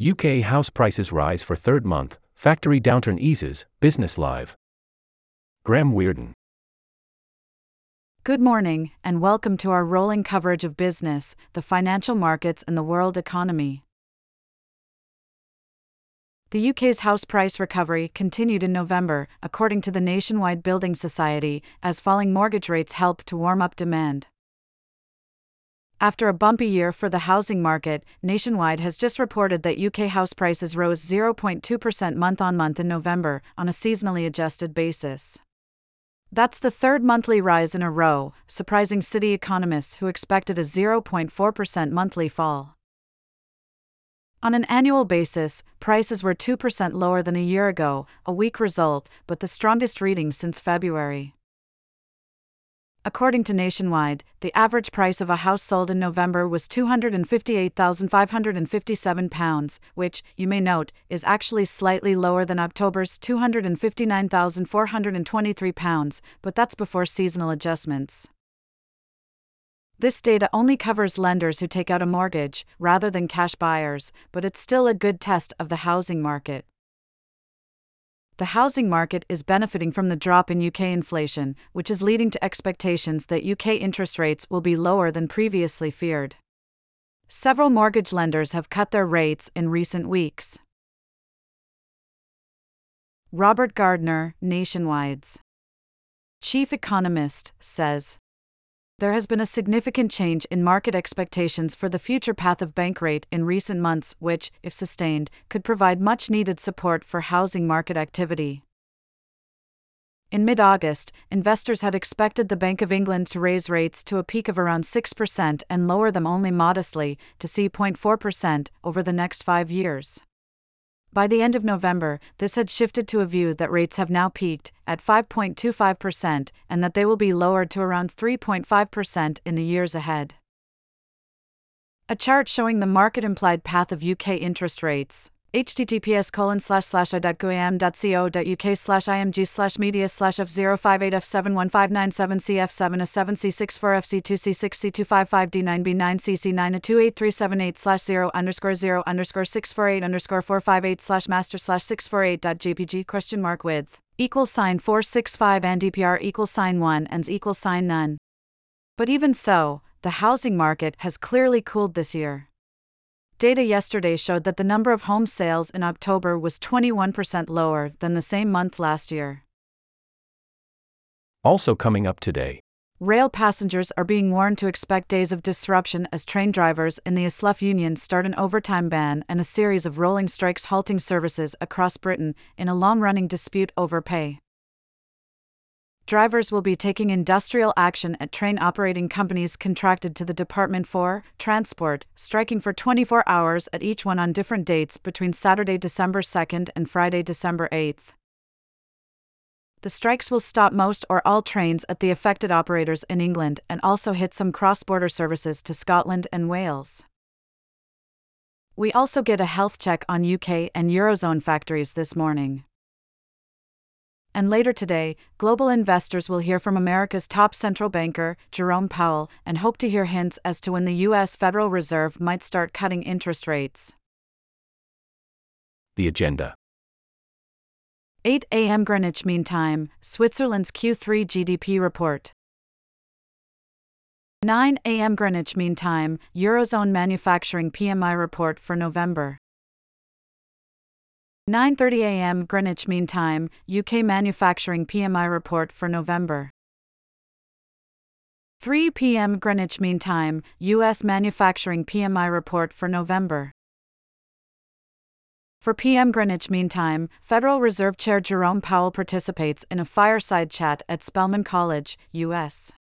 UK house prices rise for third month, factory downturn eases, Business Live. Graeme Wearden. Good morning, and welcome to our rolling coverage of business, the financial markets, and the world economy. The UK's house price recovery continued in November, according to the Nationwide Building Society, as falling mortgage rates help to warm up demand. After a bumpy year for the housing market, Nationwide has just reported that UK house prices rose 0.2% month on month in November, on a seasonally adjusted basis. That's the third monthly rise in a row, surprising city economists who expected a 0.4% monthly fall. On an annual basis, prices were 2% lower than a year ago, a weak result, but the strongest reading since February. According to Nationwide, the average price of a house sold in November was £258,557, which, you may note, is actually slightly lower than October's £259,423, but that's before seasonal adjustments. This data only covers lenders who take out a mortgage, rather than cash buyers, but it's still a good test of the housing market the housing market is benefiting from the drop in UK inflation, which is leading to expectations that UK interest rates will be lower than previously feared. Several mortgage lenders have cut their rates in recent weeks. Robert Gardner, Nationwide's chief economist, says there has been a significant change in market expectations for the future path of bank rate in recent months, which, if sustained, could provide much needed support for housing market activity. In mid August, investors had expected the Bank of England to raise rates to a peak of around 6% and lower them only modestly, to c 0.4%, over the next five years. By the end of November, this had shifted to a view that rates have now peaked at 5.25% and that they will be lowered to around 3.5% in the years ahead. A chart showing the market implied path of UK interest rates https colon slash slash i.guam.co.uk slash img slash media slash f058 f71597 cf7 a7 c64 fc2 c6 c255 d9b9 cc9 a 28378 slash 0 underscore 0 underscore 648 underscore 458 slash master slash 648.jpg question mark with equal sign 465 and dpr equal sign 1 and equal sign none. But even so, the housing market has clearly cooled this year. Data yesterday showed that the number of home sales in October was 21% lower than the same month last year. Also coming up today. Rail passengers are being warned to expect days of disruption as train drivers in the ASLEF union start an overtime ban and a series of rolling strikes halting services across Britain in a long running dispute over pay drivers will be taking industrial action at train operating companies contracted to the Department for Transport, striking for 24 hours at each one on different dates between Saturday, December 2nd and Friday, December 8th. The strikes will stop most or all trains at the affected operators in England and also hit some cross border services to Scotland and Wales. We also get a health check on UK and Eurozone factories this morning. And later today, global investors will hear from America's top central banker, Jerome Powell, and hope to hear hints as to when the U.S. Federal Reserve might start cutting interest rates. The agenda 8 a.m. Greenwich Mean Time, Switzerland's Q3 GDP report. 9 a.m. Greenwich Mean Time, Eurozone Manufacturing PMI report for November. 9:30 a.m. Greenwich Mean Time, UK manufacturing PMI report for November. 3 p.m. Greenwich Mean Time, US manufacturing PMI report for November. For PM Greenwich Mean Time, Federal Reserve Chair Jerome Powell participates in a fireside chat at Spelman College, US.